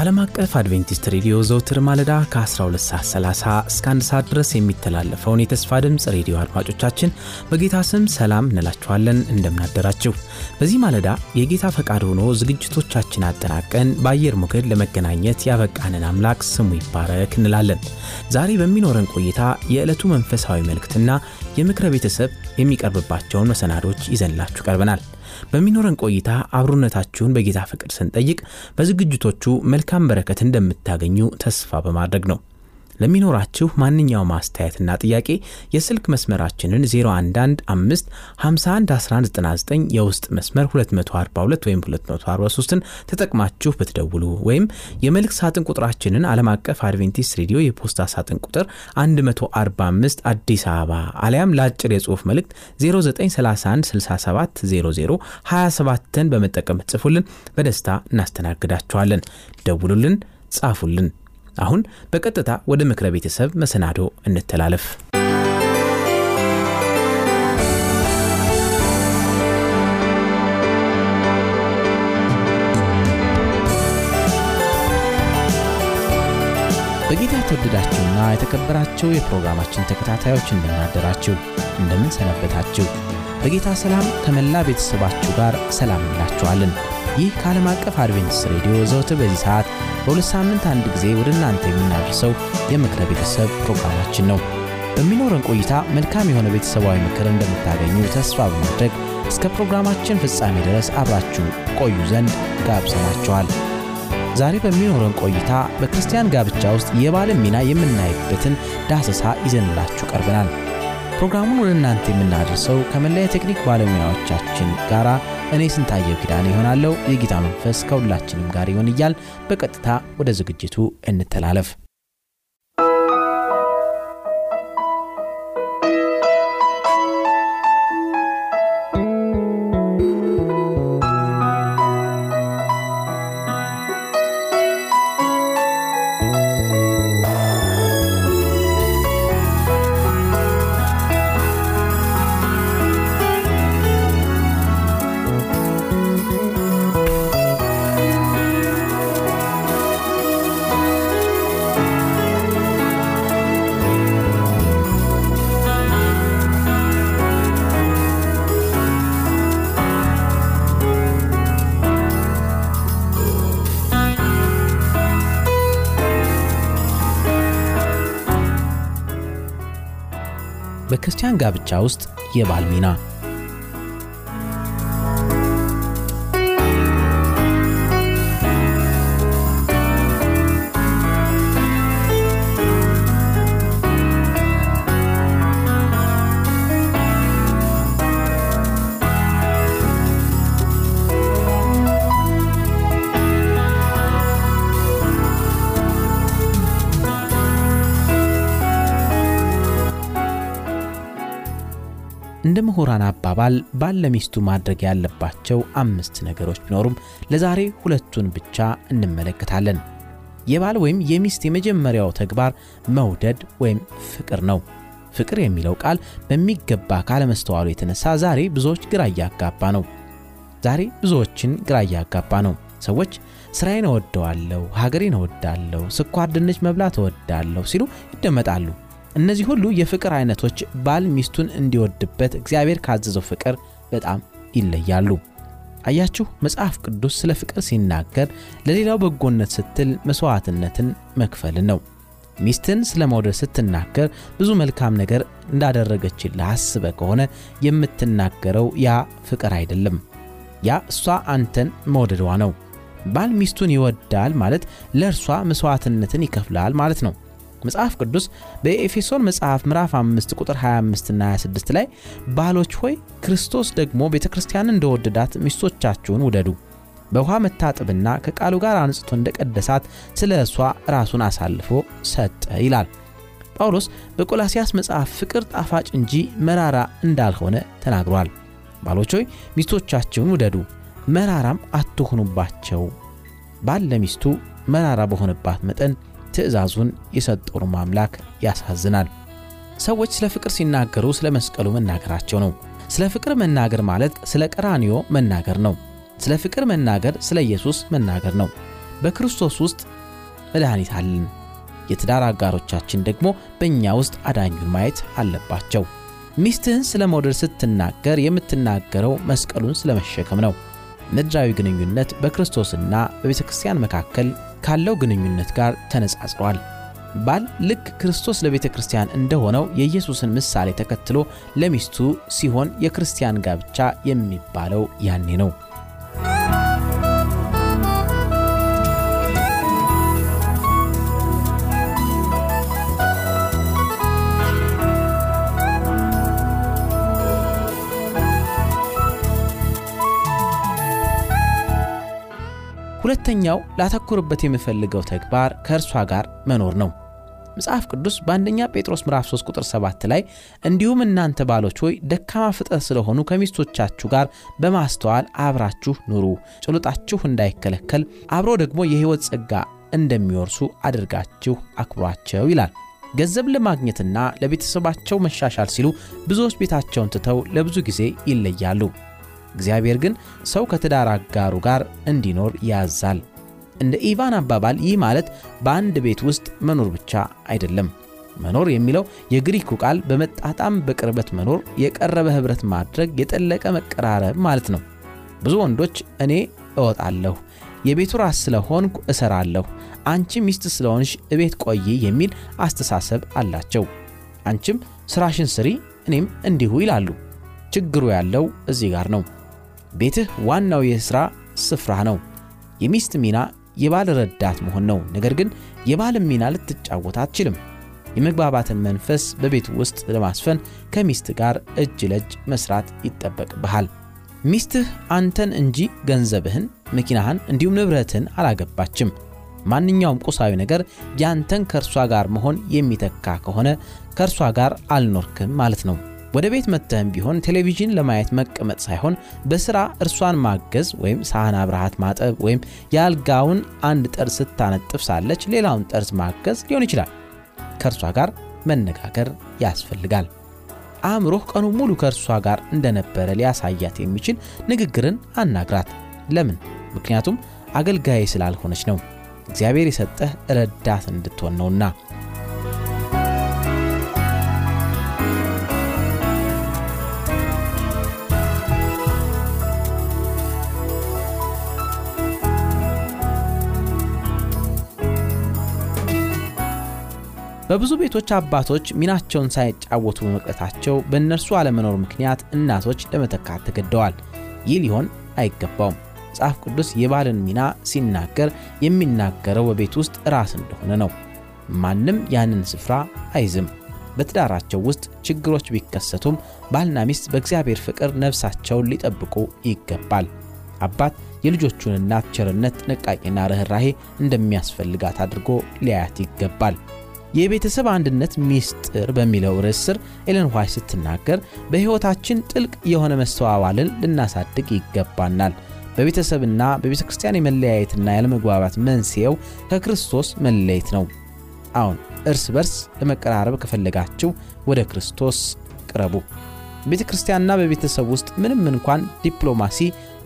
ከዓለም አቀፍ አድቬንቲስት ሬዲዮ ዘውትር ማለዳ ከ12 ሰዓት 30 እስከ 1 ሰዓት ድረስ የሚተላለፈውን የተስፋ ድምፅ ሬዲዮ አድማጮቻችን በጌታ ስም ሰላም እንላችኋለን። እንደምናደራችሁ። በዚህ ማለዳ የጌታ ፈቃድ ሆኖ ዝግጅቶቻችን አጠናቀን በአየር ሞገድ ለመገናኘት ያበቃንን አምላክ ስሙ ይባረክ እንላለን። ዛሬ በሚኖረን ቆይታ የዕለቱ መንፈሳዊ መልእክትና የምክረ ቤተሰብ የሚቀርብባቸውን መሰናዶች ይዘንላችሁ ቀርበናል። በሚኖረን ቆይታ አብሮነታችሁን በጌታ ፍቅር ስንጠይቅ በዝግጅቶቹ መልካም በረከት እንደምታገኙ ተስፋ በማድረግ ነው። ለሚኖራችሁ ማንኛውም አስተያየትና ጥያቄ የስልክ መስመራችንን 0115511199 የውስጥ መስመር 242 ወይም 243ን ተጠቅማችሁ ብትደውሉ ወይም የመልእክት ሳጥን ቁጥራችንን ዓለም አቀፍ አድቬንቲስት ሬዲዮ የፖስታ ሳጥን ቁጥር 145 አዲስ አበባ አሊያም ለአጭር የጽሑፍ መልእክት 0931670027ን በመጠቀም ጽፉልን። በደስታ እናስተናግዳችኋለን። ደውሉልን፣ ጻፉልን። አሁን በቀጥታ ወደ ምክረ ቤተሰብ መሰናዶ እንተላለፍ። በጌታ የተወደዳችሁና የተከበራችሁ የፕሮግራማችን ተከታታዮች እንደምናደራችሁ፣ እንደምን ሰነበታችሁ? በጌታ ሰላም ከመላ ቤተሰባችሁ ጋር ሰላም እንላችኋለን። ይህ ከዓለም አቀፍ አድቬንቲስት ሬዲዮ ዘወትር በዚህ ሰዓት በሁለት ሳምንት አንድ ጊዜ ወደ እናንተ የምናደርሰው የምክረ ቤተሰብ ፕሮግራማችን ነው። በሚኖረን ቆይታ መልካም የሆነ ቤተሰባዊ ምክር እንደምታገኙ ተስፋ በማድረግ እስከ ፕሮግራማችን ፍጻሜ ድረስ አብራችሁ ቆዩ ዘንድ ጋብዘናችኋል። ዛሬ በሚኖረን ቆይታ በክርስቲያን ጋብቻ ውስጥ የባልን ሚና የምናይበትን ዳሰሳ ይዘንላችሁ ቀርበናል። ፕሮግራሙን ወደ እናንተ የምናደርሰው ከመላ የቴክኒክ ባለሙያዎቻችን ጋር እኔ ስንታየው ኪዳን ይሆናለው። የጌታ መንፈስ ከሁላችንም ጋር ይሆን እያል በቀጥታ ወደ ዝግጅቱ እንተላለፍ። ጋብቻ ውስጥ የባል ሚና እንደ ምሁራን አባባል ባል ለሚስቱ ማድረግ ያለባቸው አምስት ነገሮች ቢኖሩም ለዛሬ ሁለቱን ብቻ እንመለከታለን። የባል ወይም የሚስት የመጀመሪያው ተግባር መውደድ ወይም ፍቅር ነው። ፍቅር የሚለው ቃል በሚገባ ካለመስተዋሉ የተነሳ ዛሬ ብዙዎች ግራ እያጋባ ነው። ዛሬ ብዙዎችን ግራ እያጋባ ነው። ሰዎች ስራዬን እወደዋለሁ፣ ሀገሬን እወዳለሁ፣ ስኳር ድንች መብላት እወዳለሁ ሲሉ ይደመጣሉ። እነዚህ ሁሉ የፍቅር አይነቶች ባል ሚስቱን እንዲወድበት እግዚአብሔር ካዘዘው ፍቅር በጣም ይለያሉ። አያችሁ፣ መጽሐፍ ቅዱስ ስለ ፍቅር ሲናገር ለሌላው በጎነት ስትል መሥዋዕትነትን መክፈልን ነው። ሚስትን ስለ መውደድ ስትናገር ብዙ መልካም ነገር እንዳደረገችልህ አስበ ከሆነ የምትናገረው ያ ፍቅር አይደለም። ያ እሷ አንተን መውደዷ ነው። ባል ሚስቱን ይወዳል ማለት ለእርሷ መሥዋዕትነትን ይከፍላል ማለት ነው። መጽሐፍ ቅዱስ በኤፌሶን መጽሐፍ ምዕራፍ 5 ቁጥር 25 እና 26 ላይ ባሎች ሆይ ክርስቶስ ደግሞ ቤተ ክርስቲያን እንደወደዳት ሚስቶቻችሁን ውደዱ፣ በውኃ መታጠብና ከቃሉ ጋር አንጽቶ እንደቀደሳት ስለ እርሷ ራሱን አሳልፎ ሰጠ ይላል። ጳውሎስ በቆላሲያስ መጽሐፍ ፍቅር ጣፋጭ እንጂ መራራ እንዳልሆነ ተናግሯል። ባሎች ሆይ ሚስቶቻችሁን ውደዱ፣ መራራም አትሆኑባቸው። ባል ለሚስቱ መራራ በሆነባት መጠን ትእዛዙን የሰጠውን አምላክ ያሳዝናል። ሰዎች ስለ ፍቅር ሲናገሩ ስለ መስቀሉ መናገራቸው ነው። ስለ ፍቅር መናገር ማለት ስለ ቀራንዮ መናገር ነው። ስለ ፍቅር መናገር ስለ ኢየሱስ መናገር ነው። በክርስቶስ ውስጥ መድኃኒት አለን። የትዳር አጋሮቻችን ደግሞ በእኛ ውስጥ አዳኙን ማየት አለባቸው። ሚስትህን ስለ መውደድ ስትናገር የምትናገረው መስቀሉን ስለ መሸከም ነው። ምድራዊ ግንኙነት በክርስቶስና በቤተ ክርስቲያን መካከል ካለው ግንኙነት ጋር ተነጻጽሯል። ባል ልክ ክርስቶስ ለቤተ ክርስቲያን እንደሆነው የኢየሱስን ምሳሌ ተከትሎ ለሚስቱ ሲሆን የክርስቲያን ጋብቻ የሚባለው ያኔ ነው። ሁለተኛው ላተኩርበት የምፈልገው ተግባር ከእርሷ ጋር መኖር ነው። መጽሐፍ ቅዱስ በአንደኛ ጴጥሮስ ምዕራፍ 3 ቁጥር 7 ላይ እንዲሁም እናንተ ባሎች ሆይ ደካማ ፍጥረት ስለሆኑ ከሚስቶቻችሁ ጋር በማስተዋል አብራችሁ ኑሩ፣ ጭሉጣችሁ እንዳይከለከል አብሮ ደግሞ የሕይወት ጸጋ እንደሚወርሱ አድርጋችሁ አክብሯቸው ይላል። ገንዘብ ለማግኘትና ለቤተሰባቸው መሻሻል ሲሉ ብዙዎች ቤታቸውን ትተው ለብዙ ጊዜ ይለያሉ። እግዚአብሔር ግን ሰው ከትዳር አጋሩ ጋር እንዲኖር ያዛል። እንደ ኢቫን አባባል ይህ ማለት በአንድ ቤት ውስጥ መኖር ብቻ አይደለም። መኖር የሚለው የግሪኩ ቃል በመጣጣም በቅርበት መኖር፣ የቀረበ ኅብረት ማድረግ፣ የጠለቀ መቀራረብ ማለት ነው። ብዙ ወንዶች እኔ እወጣለሁ፣ የቤቱ ራስ ስለሆንኩ እሰራለሁ፣ አንቺ ሚስት ስለሆንሽ እቤት ቆይ የሚል አስተሳሰብ አላቸው። አንቺም ስራሽን ስሪ፣ እኔም እንዲሁ ይላሉ። ችግሩ ያለው እዚህ ጋር ነው። ቤትህ ዋናው የሥራ ስፍራ ነው። የሚስት ሚና የባል ረዳት መሆን ነው። ነገር ግን የባልን ሚና ልትጫወት አትችልም። የመግባባትን መንፈስ በቤት ውስጥ ለማስፈን ከሚስት ጋር እጅ ለእጅ መስራት ይጠበቅብሃል። ሚስትህ አንተን እንጂ ገንዘብህን፣ መኪናህን እንዲሁም ንብረትህን አላገባችም። ማንኛውም ቁሳዊ ነገር ያንተን ከእርሷ ጋር መሆን የሚተካ ከሆነ ከእርሷ ጋር አልኖርክም ማለት ነው። ወደ ቤት መጥተህም ቢሆን ቴሌቪዥን ለማየት መቀመጥ ሳይሆን በሥራ እርሷን ማገዝ ወይም ሳህን አብረሃት ማጠብ ወይም የአልጋውን አንድ ጠርዝ ስታነጥፍ ሳለች ሌላውን ጠርዝ ማገዝ ሊሆን ይችላል። ከእርሷ ጋር መነጋገር ያስፈልጋል። አእምሮህ ቀኑ ሙሉ ከእርሷ ጋር እንደነበረ ሊያሳያት የሚችል ንግግርን አናግራት። ለምን? ምክንያቱም አገልጋይ ስላልሆነች ነው። እግዚአብሔር የሰጠህ ረዳት እንድትሆን ነውና። በብዙ ቤቶች አባቶች ሚናቸውን ሳይጫወቱ በመቅረታቸው በእነርሱ አለመኖር ምክንያት እናቶች ለመተካት ተገደዋል። ይህ ሊሆን አይገባውም። መጽሐፍ ቅዱስ የባልን ሚና ሲናገር የሚናገረው በቤት ውስጥ ራስ እንደሆነ ነው። ማንም ያንን ስፍራ አይዝም። በትዳራቸው ውስጥ ችግሮች ቢከሰቱም ባልና ሚስት በእግዚአብሔር ፍቅር ነፍሳቸውን ሊጠብቁ ይገባል። አባት የልጆቹን እናት ቸርነት፣ ጥንቃቄና ርኅራሄ እንደሚያስፈልጋት አድርጎ ሊያያት ይገባል። የቤተሰብ አንድነት ሚስጥር በሚለው ርዕስ ስር ኤለን ዋይት ስትናገር በሕይወታችን ጥልቅ የሆነ መስተዋዋልን ልናሳድግ ይገባናል። በቤተሰብና በቤተ ክርስቲያን የመለያየትና ያለመግባባት መንስኤው ከክርስቶስ መለየት ነው። አሁን እርስ በርስ ለመቀራረብ ከፈለጋችሁ ወደ ክርስቶስ ቅረቡ። ቤተ ክርስቲያንና በቤተሰብ ውስጥ ምንም እንኳን ዲፕሎማሲ፣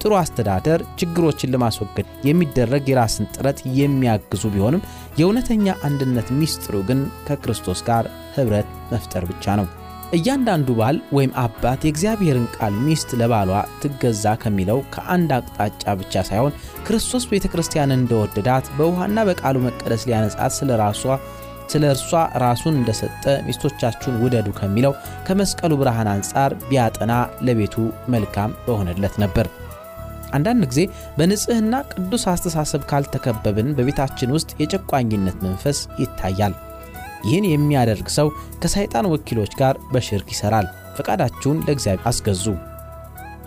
ጥሩ አስተዳደር፣ ችግሮችን ለማስወገድ የሚደረግ የራስን ጥረት የሚያግዙ ቢሆንም የእውነተኛ አንድነት ሚስጥሩ ግን ከክርስቶስ ጋር ኅብረት መፍጠር ብቻ ነው። እያንዳንዱ ባል ወይም አባት የእግዚአብሔርን ቃል ሚስት ለባሏ ትገዛ ከሚለው ከአንድ አቅጣጫ ብቻ ሳይሆን ክርስቶስ ቤተ ክርስቲያን እንደወደዳት በውሃና በቃሉ መቀደስ ሊያነጻት ስለ ራሷ ስለ እርሷ ራሱን እንደሰጠ ሚስቶቻችሁን ውደዱ ከሚለው ከመስቀሉ ብርሃን አንጻር ቢያጠና ለቤቱ መልካም በሆነለት ነበር። አንዳንድ ጊዜ በንጽሕና ቅዱስ አስተሳሰብ ካልተከበብን በቤታችን ውስጥ የጨቋኝነት መንፈስ ይታያል። ይህን የሚያደርግ ሰው ከሰይጣን ወኪሎች ጋር በሽርክ ይሠራል። ፈቃዳችሁን ለእግዚአብሔር አስገዙ።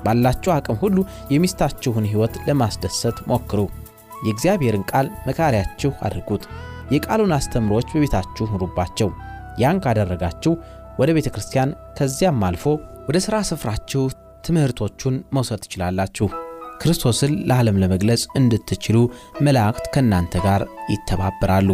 ባላችሁ አቅም ሁሉ የሚስታችሁን ሕይወት ለማስደሰት ሞክሩ። የእግዚአብሔርን ቃል መካሪያችሁ አድርጉት። የቃሉን አስተምሮች በቤታችሁ ኑሩባቸው። ያን ካደረጋችሁ ወደ ቤተ ክርስቲያን ከዚያም አልፎ ወደ ሥራ ስፍራችሁ ትምህርቶቹን መውሰድ ትችላላችሁ። ክርስቶስን ለዓለም ለመግለጽ እንድትችሉ መላእክት ከእናንተ ጋር ይተባበራሉ።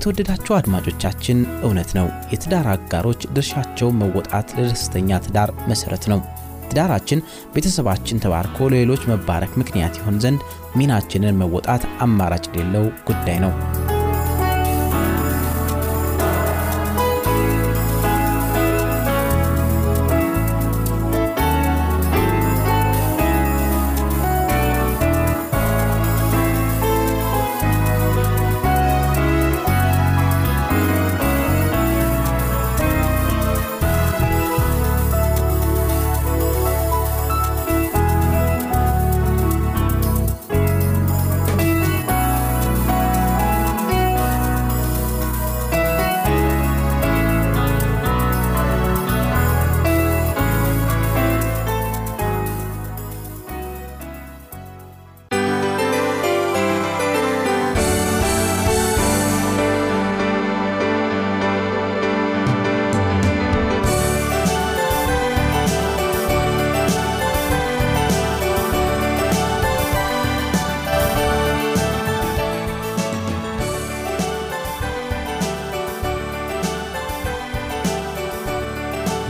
የተወደዳችሁ አድማጮቻችን እውነት ነው፣ የትዳር አጋሮች ድርሻቸውን መወጣት ለደስተኛ ትዳር መሠረት ነው። ትዳራችን፣ ቤተሰባችን ተባርኮ ለሌሎች መባረክ ምክንያት ይሆን ዘንድ ሚናችንን መወጣት አማራጭ የሌለው ጉዳይ ነው።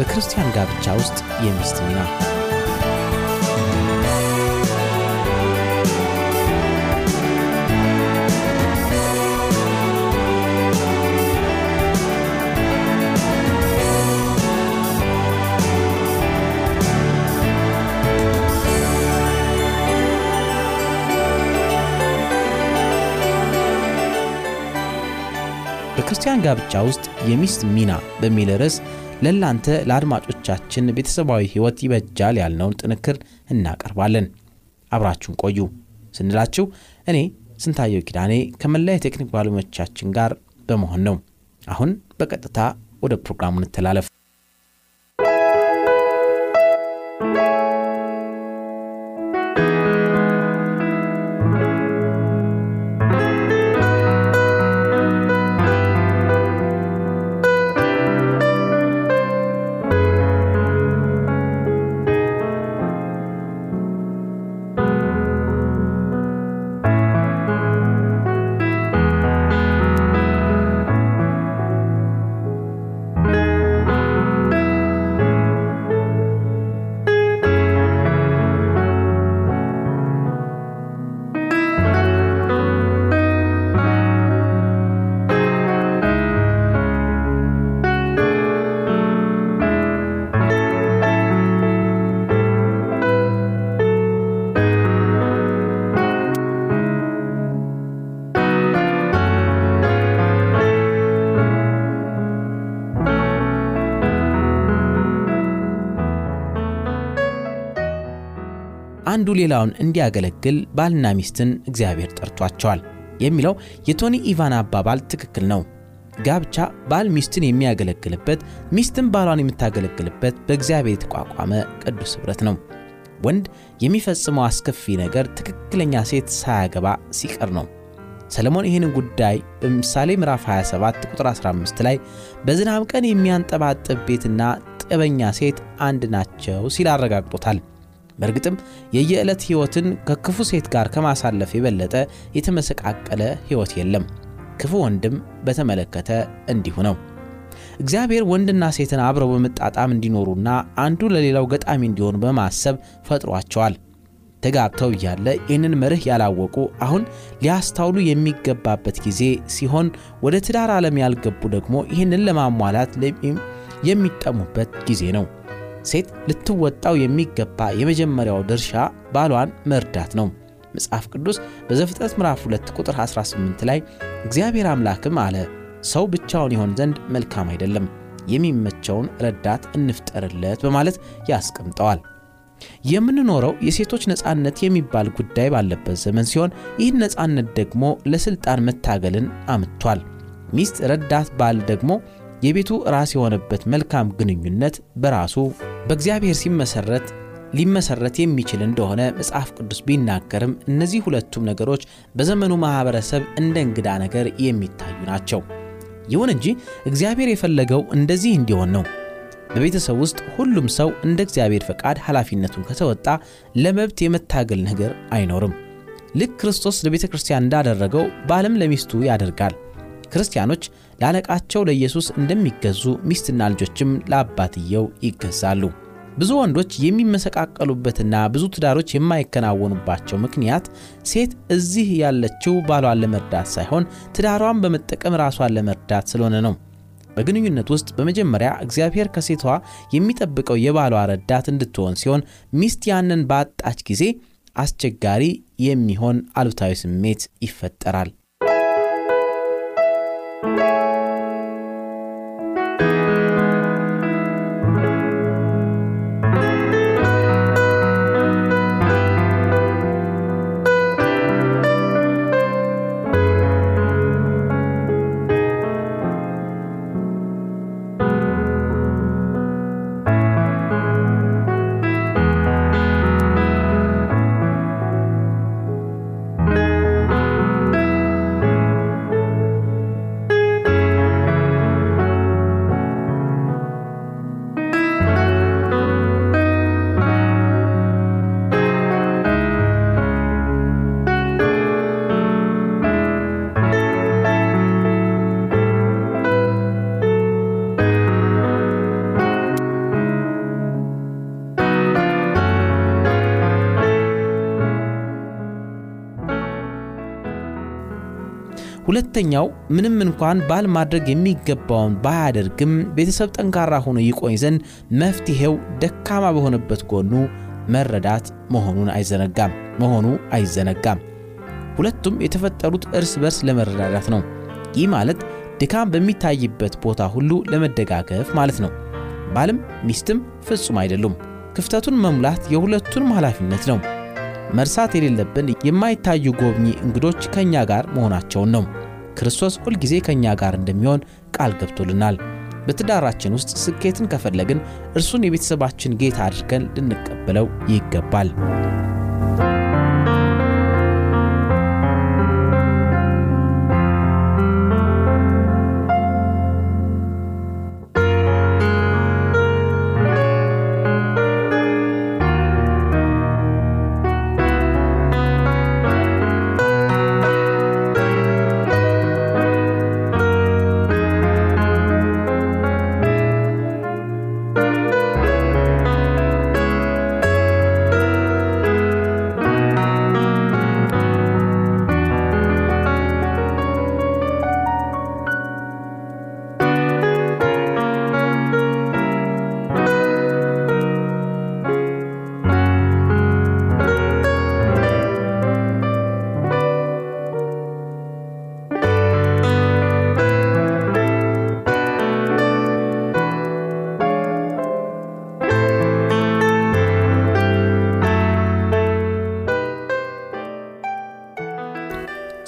በክርስቲያን ጋብቻ ውስጥ የሚስት ሚና። በክርስቲያን ጋብቻ ውስጥ የሚስት ሚና በሚል ርዕስ ለእናንተ ለአድማጮቻችን ቤተሰባዊ ሕይወት ይበጃል ያልነውን ጥንክር እናቀርባለን። አብራችሁን ቆዩ ስንላችሁ እኔ ስንታየው ኪዳኔ ከመላ የቴክኒክ ባለሙያዎቻችን ጋር በመሆን ነው። አሁን በቀጥታ ወደ ፕሮግራሙ እንተላለፍ። አንዱ ሌላውን እንዲያገለግል ባልና ሚስትን እግዚአብሔር ጠርቷቸዋል የሚለው የቶኒ ኢቫን አባባል ትክክል ነው። ጋብቻ ባል ሚስትን የሚያገለግልበት፣ ሚስትም ባሏን የምታገለግልበት በእግዚአብሔር የተቋቋመ ቅዱስ ኅብረት ነው። ወንድ የሚፈጽመው አስከፊ ነገር ትክክለኛ ሴት ሳያገባ ሲቀር ነው። ሰለሞን ይህንን ጉዳይ በምሳሌ ምዕራፍ 27 ቁጥር 15 ላይ በዝናብ ቀን የሚያንጠባጥብ ቤትና ጠበኛ ሴት አንድ ናቸው ሲል አረጋግጦታል። በእርግጥም የየዕለት ሕይወትን ከክፉ ሴት ጋር ከማሳለፍ የበለጠ የተመሰቃቀለ ሕይወት የለም። ክፉ ወንድም በተመለከተ እንዲሁ ነው። እግዚአብሔር ወንድና ሴትን አብረው በመጣጣም እንዲኖሩና አንዱ ለሌላው ገጣሚ እንዲሆኑ በማሰብ ፈጥሯቸዋል። ተጋብተው እያለ ይህንን መርህ ያላወቁ አሁን ሊያስታውሉ የሚገባበት ጊዜ ሲሆን ወደ ትዳር ዓለም ያልገቡ ደግሞ ይህንን ለማሟላት የሚጠሙበት ጊዜ ነው። ሴት ልትወጣው የሚገባ የመጀመሪያው ድርሻ ባሏን መርዳት ነው። መጽሐፍ ቅዱስ በዘፍጥረት ምዕራፍ 2 ቁጥር 18 ላይ እግዚአብሔር አምላክም አለ ሰው ብቻውን ይሆን ዘንድ መልካም አይደለም፣ የሚመቸውን ረዳት እንፍጠርለት በማለት ያስቀምጠዋል። የምንኖረው የሴቶች ነፃነት የሚባል ጉዳይ ባለበት ዘመን ሲሆን ይህን ነፃነት ደግሞ ለስልጣን መታገልን አምጥቷል። ሚስት ረዳት፣ ባል ደግሞ የቤቱ ራስ የሆነበት መልካም ግንኙነት በራሱ በእግዚአብሔር ሲመሰረት ሊመሰረት የሚችል እንደሆነ መጽሐፍ ቅዱስ ቢናገርም እነዚህ ሁለቱም ነገሮች በዘመኑ ማኅበረሰብ እንደ እንግዳ ነገር የሚታዩ ናቸው። ይሁን እንጂ እግዚአብሔር የፈለገው እንደዚህ እንዲሆን ነው። በቤተሰብ ውስጥ ሁሉም ሰው እንደ እግዚአብሔር ፈቃድ ኃላፊነቱን ከተወጣ ለመብት የመታገል ነገር አይኖርም። ልክ ክርስቶስ ለቤተ ክርስቲያን እንዳደረገው ባልም ለሚስቱ ያደርጋል። ክርስቲያኖች ለአለቃቸው ለኢየሱስ እንደሚገዙ ሚስትና ልጆችም ለአባትየው ይገዛሉ። ብዙ ወንዶች የሚመሰቃቀሉበትና ብዙ ትዳሮች የማይከናወኑባቸው ምክንያት ሴት እዚህ ያለችው ባሏን ለመርዳት ሳይሆን ትዳሯን በመጠቀም ራሷን ለመርዳት ስለሆነ ነው። በግንኙነት ውስጥ በመጀመሪያ እግዚአብሔር ከሴቷ የሚጠብቀው የባሏ ረዳት እንድትሆን ሲሆን ሚስት ያንን ባጣች ጊዜ አስቸጋሪ የሚሆን አሉታዊ ስሜት ይፈጠራል። Bye. ሁለተኛው ምንም እንኳን ባል ማድረግ የሚገባውን ባያደርግም ቤተሰብ ጠንካራ ሆኖ ይቆይ ዘንድ መፍትሔው ደካማ በሆነበት ጎኑ መረዳት መሆኑን አይዘነጋም መሆኑ አይዘነጋም። ሁለቱም የተፈጠሩት እርስ በርስ ለመረዳዳት ነው። ይህ ማለት ድካም በሚታይበት ቦታ ሁሉ ለመደጋገፍ ማለት ነው። ባልም ሚስትም ፍጹም አይደሉም። ክፍተቱን መሙላት የሁለቱንም ኃላፊነት ነው። መርሳት የሌለብን የማይታዩ ጎብኚ እንግዶች ከእኛ ጋር መሆናቸውን ነው። ክርስቶስ ሁልጊዜ ከእኛ ጋር እንደሚሆን ቃል ገብቶልናል። በትዳራችን ውስጥ ስኬትን ከፈለግን እርሱን የቤተሰባችን ጌታ አድርገን ልንቀበለው ይገባል።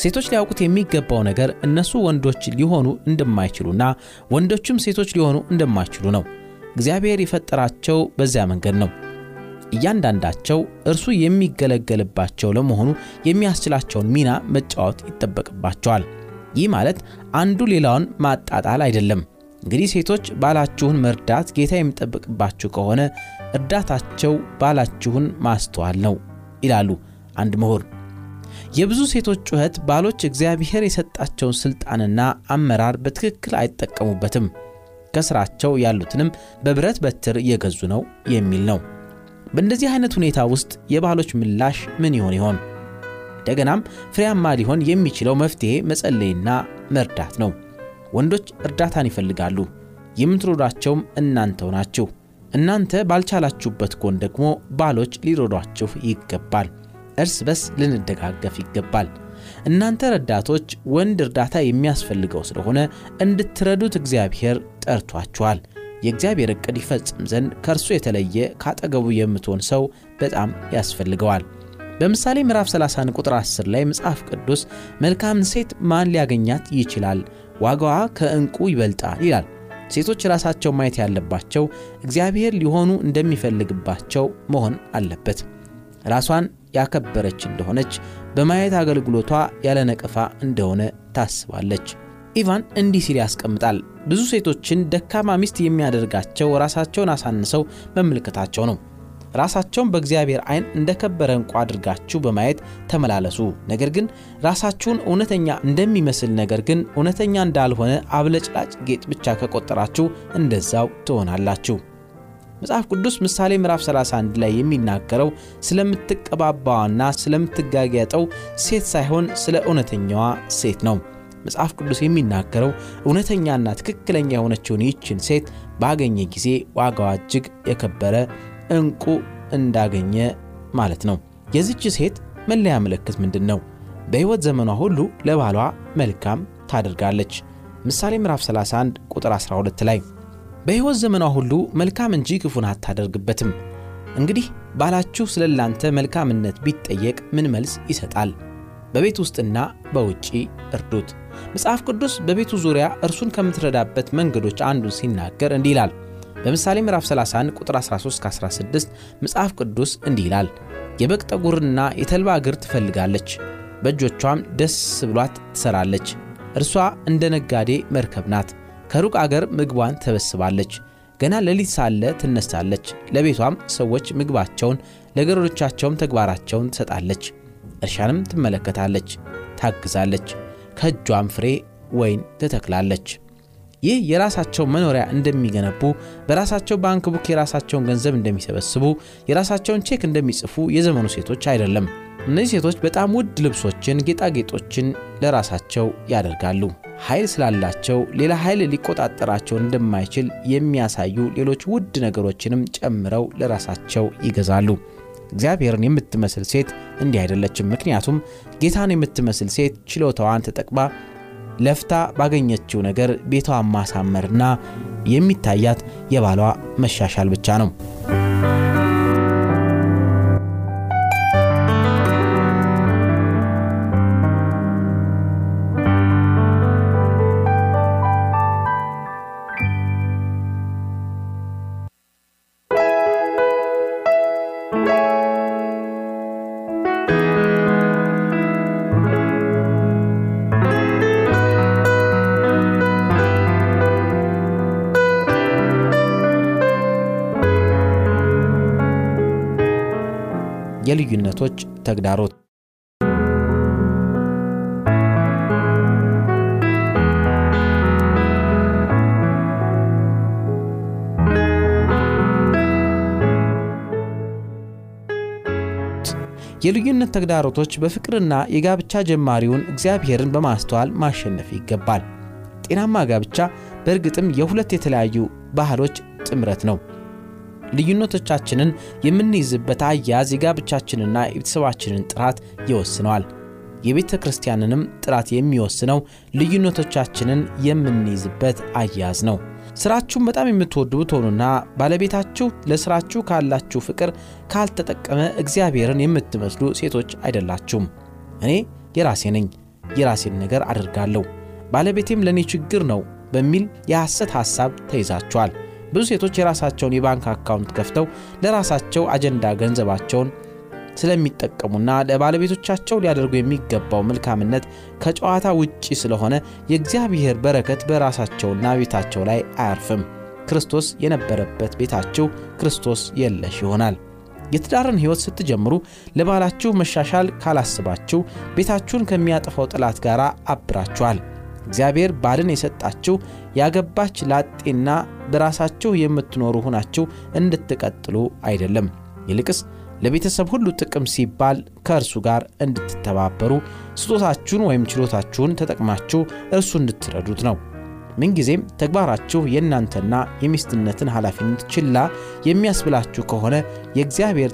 ሴቶች ሊያውቁት የሚገባው ነገር እነሱ ወንዶች ሊሆኑ እንደማይችሉና ወንዶችም ሴቶች ሊሆኑ እንደማይችሉ ነው። እግዚአብሔር የፈጠራቸው በዚያ መንገድ ነው። እያንዳንዳቸው እርሱ የሚገለገልባቸው ለመሆኑ የሚያስችላቸውን ሚና መጫወት ይጠበቅባቸዋል። ይህ ማለት አንዱ ሌላውን ማጣጣል አይደለም። እንግዲህ ሴቶች ባላችሁን መርዳት ጌታ የሚጠበቅባችሁ ከሆነ እርዳታቸው ባላችሁን ማስተዋል ነው ይላሉ አንድ ምሁር። የብዙ ሴቶች ጩኸት ባሎች እግዚአብሔር የሰጣቸውን ሥልጣንና አመራር በትክክል አይጠቀሙበትም። ከስራቸው ያሉትንም በብረት በትር እየገዙ ነው የሚል ነው። በእንደዚህ አይነት ሁኔታ ውስጥ የባሎች ምላሽ ምን ይሆን ይሆን? እንደገናም ፍሬያማ ሊሆን የሚችለው መፍትሔ መጸለይና መርዳት ነው። ወንዶች እርዳታን ይፈልጋሉ። የምትረዷቸውም እናንተው ናችሁ። እናንተ ባልቻላችሁበት ጎን ደግሞ ባሎች ሊረዷችሁ ይገባል። እርስ በስ ልንደጋገፍ ይገባል። እናንተ ረዳቶች ወንድ እርዳታ የሚያስፈልገው ስለሆነ እንድትረዱት እግዚአብሔር ጠርቷችኋል። የእግዚአብሔር ዕቅድ ይፈጽም ዘንድ ከእርሱ የተለየ ካጠገቡ የምትሆን ሰው በጣም ያስፈልገዋል። በምሳሌ ምዕራፍ 30 ቁጥር 10 ላይ መጽሐፍ ቅዱስ መልካምን ሴት ማን ሊያገኛት ይችላል? ዋጋዋ ከዕንቁ ይበልጣል ይላል። ሴቶች ራሳቸው ማየት ያለባቸው እግዚአብሔር ሊሆኑ እንደሚፈልግባቸው መሆን አለበት። ራሷን ያከበረች እንደሆነች በማየት አገልግሎቷ ያለ ነቀፋ እንደሆነ ታስባለች። ኢቫን እንዲህ ሲል ያስቀምጣል። ብዙ ሴቶችን ደካማ ሚስት የሚያደርጋቸው ራሳቸውን አሳንሰው መመልከታቸው ነው። ራሳቸውን በእግዚአብሔር ዓይን እንደ ከበረ ዕንቁ አድርጋችሁ በማየት ተመላለሱ። ነገር ግን ራሳችሁን እውነተኛ እንደሚመስል ነገር ግን እውነተኛ እንዳልሆነ አብለጭላጭ ጌጥ ብቻ ከቆጠራችሁ እንደዛው ትሆናላችሁ። መጽሐፍ ቅዱስ ምሳሌ ምዕራፍ 31 ላይ የሚናገረው ስለምትቀባባዋና ስለምትጋጌጠው ሴት ሳይሆን ስለ እውነተኛዋ ሴት ነው። መጽሐፍ ቅዱስ የሚናገረው እውነተኛና ትክክለኛ የሆነችውን ይህችን ሴት ባገኘ ጊዜ ዋጋዋ እጅግ የከበረ ዕንቁ እንዳገኘ ማለት ነው። የዚች ሴት መለያ ምልክት ምንድን ነው? በሕይወት ዘመኗ ሁሉ ለባሏ መልካም ታደርጋለች። ምሳሌ ምዕራፍ 31 ቁጥር 12 ላይ በሕይወት ዘመኗ ሁሉ መልካም እንጂ ክፉን አታደርግበትም። እንግዲህ ባላችሁ ስለ ላንተ መልካምነት ቢጠየቅ ምን መልስ ይሰጣል? በቤት ውስጥና በውጪ እርዱት። መጽሐፍ ቅዱስ በቤቱ ዙሪያ እርሱን ከምትረዳበት መንገዶች አንዱን ሲናገር እንዲህ ይላል። በምሳሌ ምዕራፍ 31 ቁጥር 13-16 መጽሐፍ ቅዱስ እንዲህ ይላል፣ የበግ ጠጉርና የተልባ እግር ትፈልጋለች፣ በእጆቿም ደስ ብሏት ትሰራለች። እርሷ እንደ ነጋዴ መርከብ ናት፣ ከሩቅ አገር ምግቧን ተበስባለች። ገና ሌሊት ሳለ ትነሳለች፣ ለቤቷም ሰዎች ምግባቸውን፣ ለገረዶቻቸውም ተግባራቸውን ትሰጣለች። እርሻንም ትመለከታለች፣ ታግዛለች፣ ከእጇም ፍሬ ወይን ትተክላለች። ይህ የራሳቸው መኖሪያ እንደሚገነቡ በራሳቸው bank book የራሳቸውን ገንዘብ እንደሚሰበስቡ የራሳቸውን ቼክ እንደሚጽፉ የዘመኑ ሴቶች አይደለም። እነዚህ ሴቶች በጣም ውድ ልብሶችን፣ ጌጣጌጦችን ለራሳቸው ያደርጋሉ። ኃይል ስላላቸው ሌላ ኃይል ሊቆጣጠራቸው እንደማይችል የሚያሳዩ ሌሎች ውድ ነገሮችንም ጨምረው ለራሳቸው ይገዛሉ። እግዚአብሔርን የምትመስል ሴት እንዲህ አይደለችም። ምክንያቱም ጌታን የምትመስል ሴት ችሎታዋን ተጠቅማ ለፍታ ባገኘችው ነገር ቤቷን ማሳመርና የሚታያት የባሏ መሻሻል ብቻ ነው። የልዩነቶች ተግዳሮት የልዩነት ተግዳሮቶች በፍቅርና የጋብቻ ጀማሪውን እግዚአብሔርን በማስተዋል ማሸነፍ ይገባል። ጤናማ ጋብቻ በእርግጥም የሁለት የተለያዩ ባህሎች ጥምረት ነው። ልዩነቶቻችንን የምንይዝበት አያያዝ የጋብቻችንና የቤተሰባችንን ጥራት ይወስነዋል። የቤተ ክርስቲያንንም ጥራት የሚወስነው ልዩነቶቻችንን የምንይዝበት አያያዝ ነው። ስራችሁን በጣም የምትወዱ ብትሆኑና ባለቤታችሁ ለስራችሁ ካላችሁ ፍቅር ካልተጠቀመ እግዚአብሔርን የምትመስሉ ሴቶች አይደላችሁም። እኔ የራሴ ነኝ፣ የራሴን ነገር አድርጋለሁ፣ ባለቤቴም ለእኔ ችግር ነው በሚል የሐሰት ሐሳብ ተይዛችኋል። ብዙ ሴቶች የራሳቸውን የባንክ አካውንት ከፍተው ለራሳቸው አጀንዳ ገንዘባቸውን ስለሚጠቀሙና ለባለቤቶቻቸው ሊያደርጉ የሚገባው መልካምነት ከጨዋታ ውጪ ስለሆነ የእግዚአብሔር በረከት በራሳቸውና ቤታቸው ላይ አያርፍም። ክርስቶስ የነበረበት ቤታችሁ ክርስቶስ የለሽ ይሆናል። የትዳርን ሕይወት ስትጀምሩ ለባላችሁ መሻሻል ካላስባችሁ ቤታችሁን ከሚያጠፋው ጠላት ጋር አብራችኋል። እግዚአብሔር ባልን የሰጣችሁ ያገባች ላጤና በራሳችሁ የምትኖሩ ሆናችሁ እንድትቀጥሉ አይደለም። ይልቅስ ለቤተሰብ ሁሉ ጥቅም ሲባል ከእርሱ ጋር እንድትተባበሩ ስጦታችሁን ወይም ችሎታችሁን ተጠቅማችሁ እርሱ እንድትረዱት ነው። ምንጊዜም ተግባራችሁ የእናንተና የሚስትነትን ኃላፊነት ችላ የሚያስብላችሁ ከሆነ የእግዚአብሔር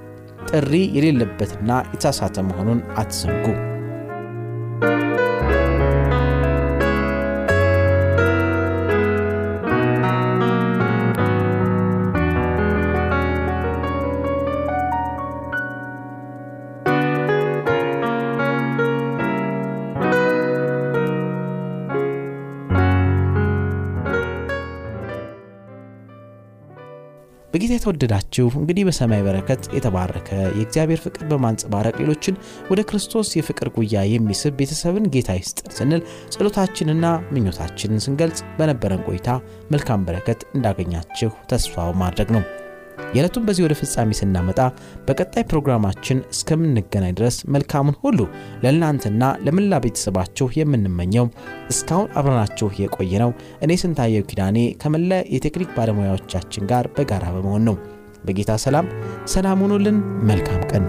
ጥሪ የሌለበትና የተሳሳተ መሆኑን አትዘንጉ። በጌታ የተወደዳችሁ እንግዲህ በሰማይ በረከት የተባረከ የእግዚአብሔር ፍቅር በማንጸባረቅ ሌሎችን ወደ ክርስቶስ የፍቅር ጉያ የሚስብ ቤተሰብን ጌታ ይስጥን ስንል ጸሎታችንና ምኞታችንን ስንገልጽ በነበረን ቆይታ መልካም በረከት እንዳገኛችሁ ተስፋው ማድረግ ነው። የዕለቱን በዚህ ወደ ፍጻሜ ስናመጣ በቀጣይ ፕሮግራማችን እስከምንገናኝ ድረስ መልካሙን ሁሉ ለእናንተና ለመላ ቤተሰባችሁ የምንመኘው እስካሁን አብረናችሁ የቆየ ነው እኔ ስንታየው ኪዳኔ ከመላ የቴክኒክ ባለሙያዎቻችን ጋር በጋራ በመሆን ነው። በጌታ ሰላም ሰላም ሁኑልን። መልካም ቀን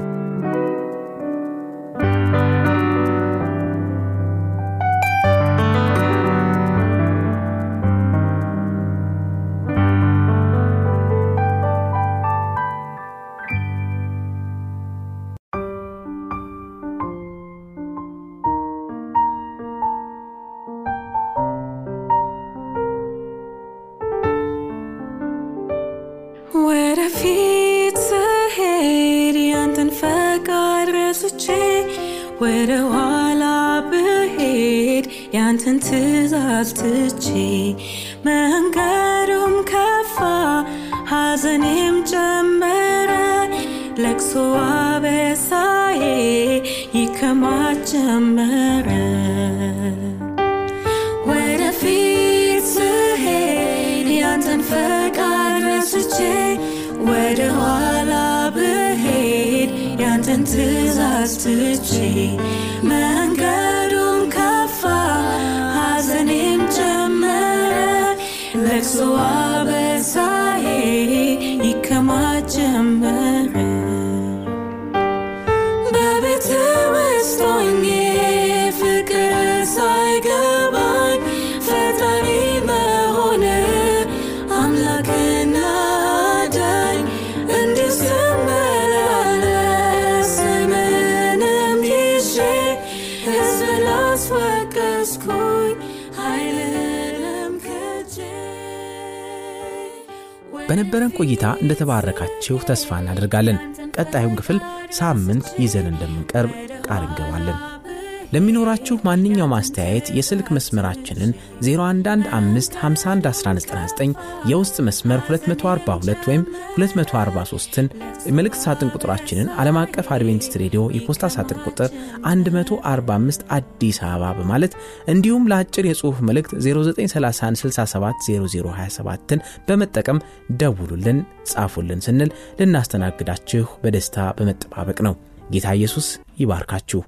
ሐዘኔም ጨመረ ለቅሶ አበሳዬ ይከማች ጀመረ። ወደፊት ስሄድ ያንተን ፈቃድ ረስቼ ወደ ኋላ ብሄድ ያንተን ትእዛዝ ትቼ መንገዱም ከፋ ሐዘኔም ጨመረ ለቅሶ በነበረን ቆይታ እንደተባረካችሁ ተስፋ እናደርጋለን። ቀጣዩን ክፍል ሳምንት ይዘን እንደምንቀርብ ቃል እንገባለን። ለሚኖራችሁ ማንኛውም አስተያየት የስልክ መስመራችንን 0115511199 የውስጥ መስመር 242 ወይም 243ን የመልእክት ሳጥን ቁጥራችንን ዓለም አቀፍ አድቬንቲስት ሬዲዮ የፖስታ ሳጥን ቁጥር 145 አዲስ አበባ በማለት እንዲሁም ለአጭር የጽሑፍ መልእክት 0931670027ን በመጠቀም ደውሉልን፣ ጻፉልን ስንል ልናስተናግዳችሁ በደስታ በመጠባበቅ ነው። ጌታ ኢየሱስ ይባርካችሁ።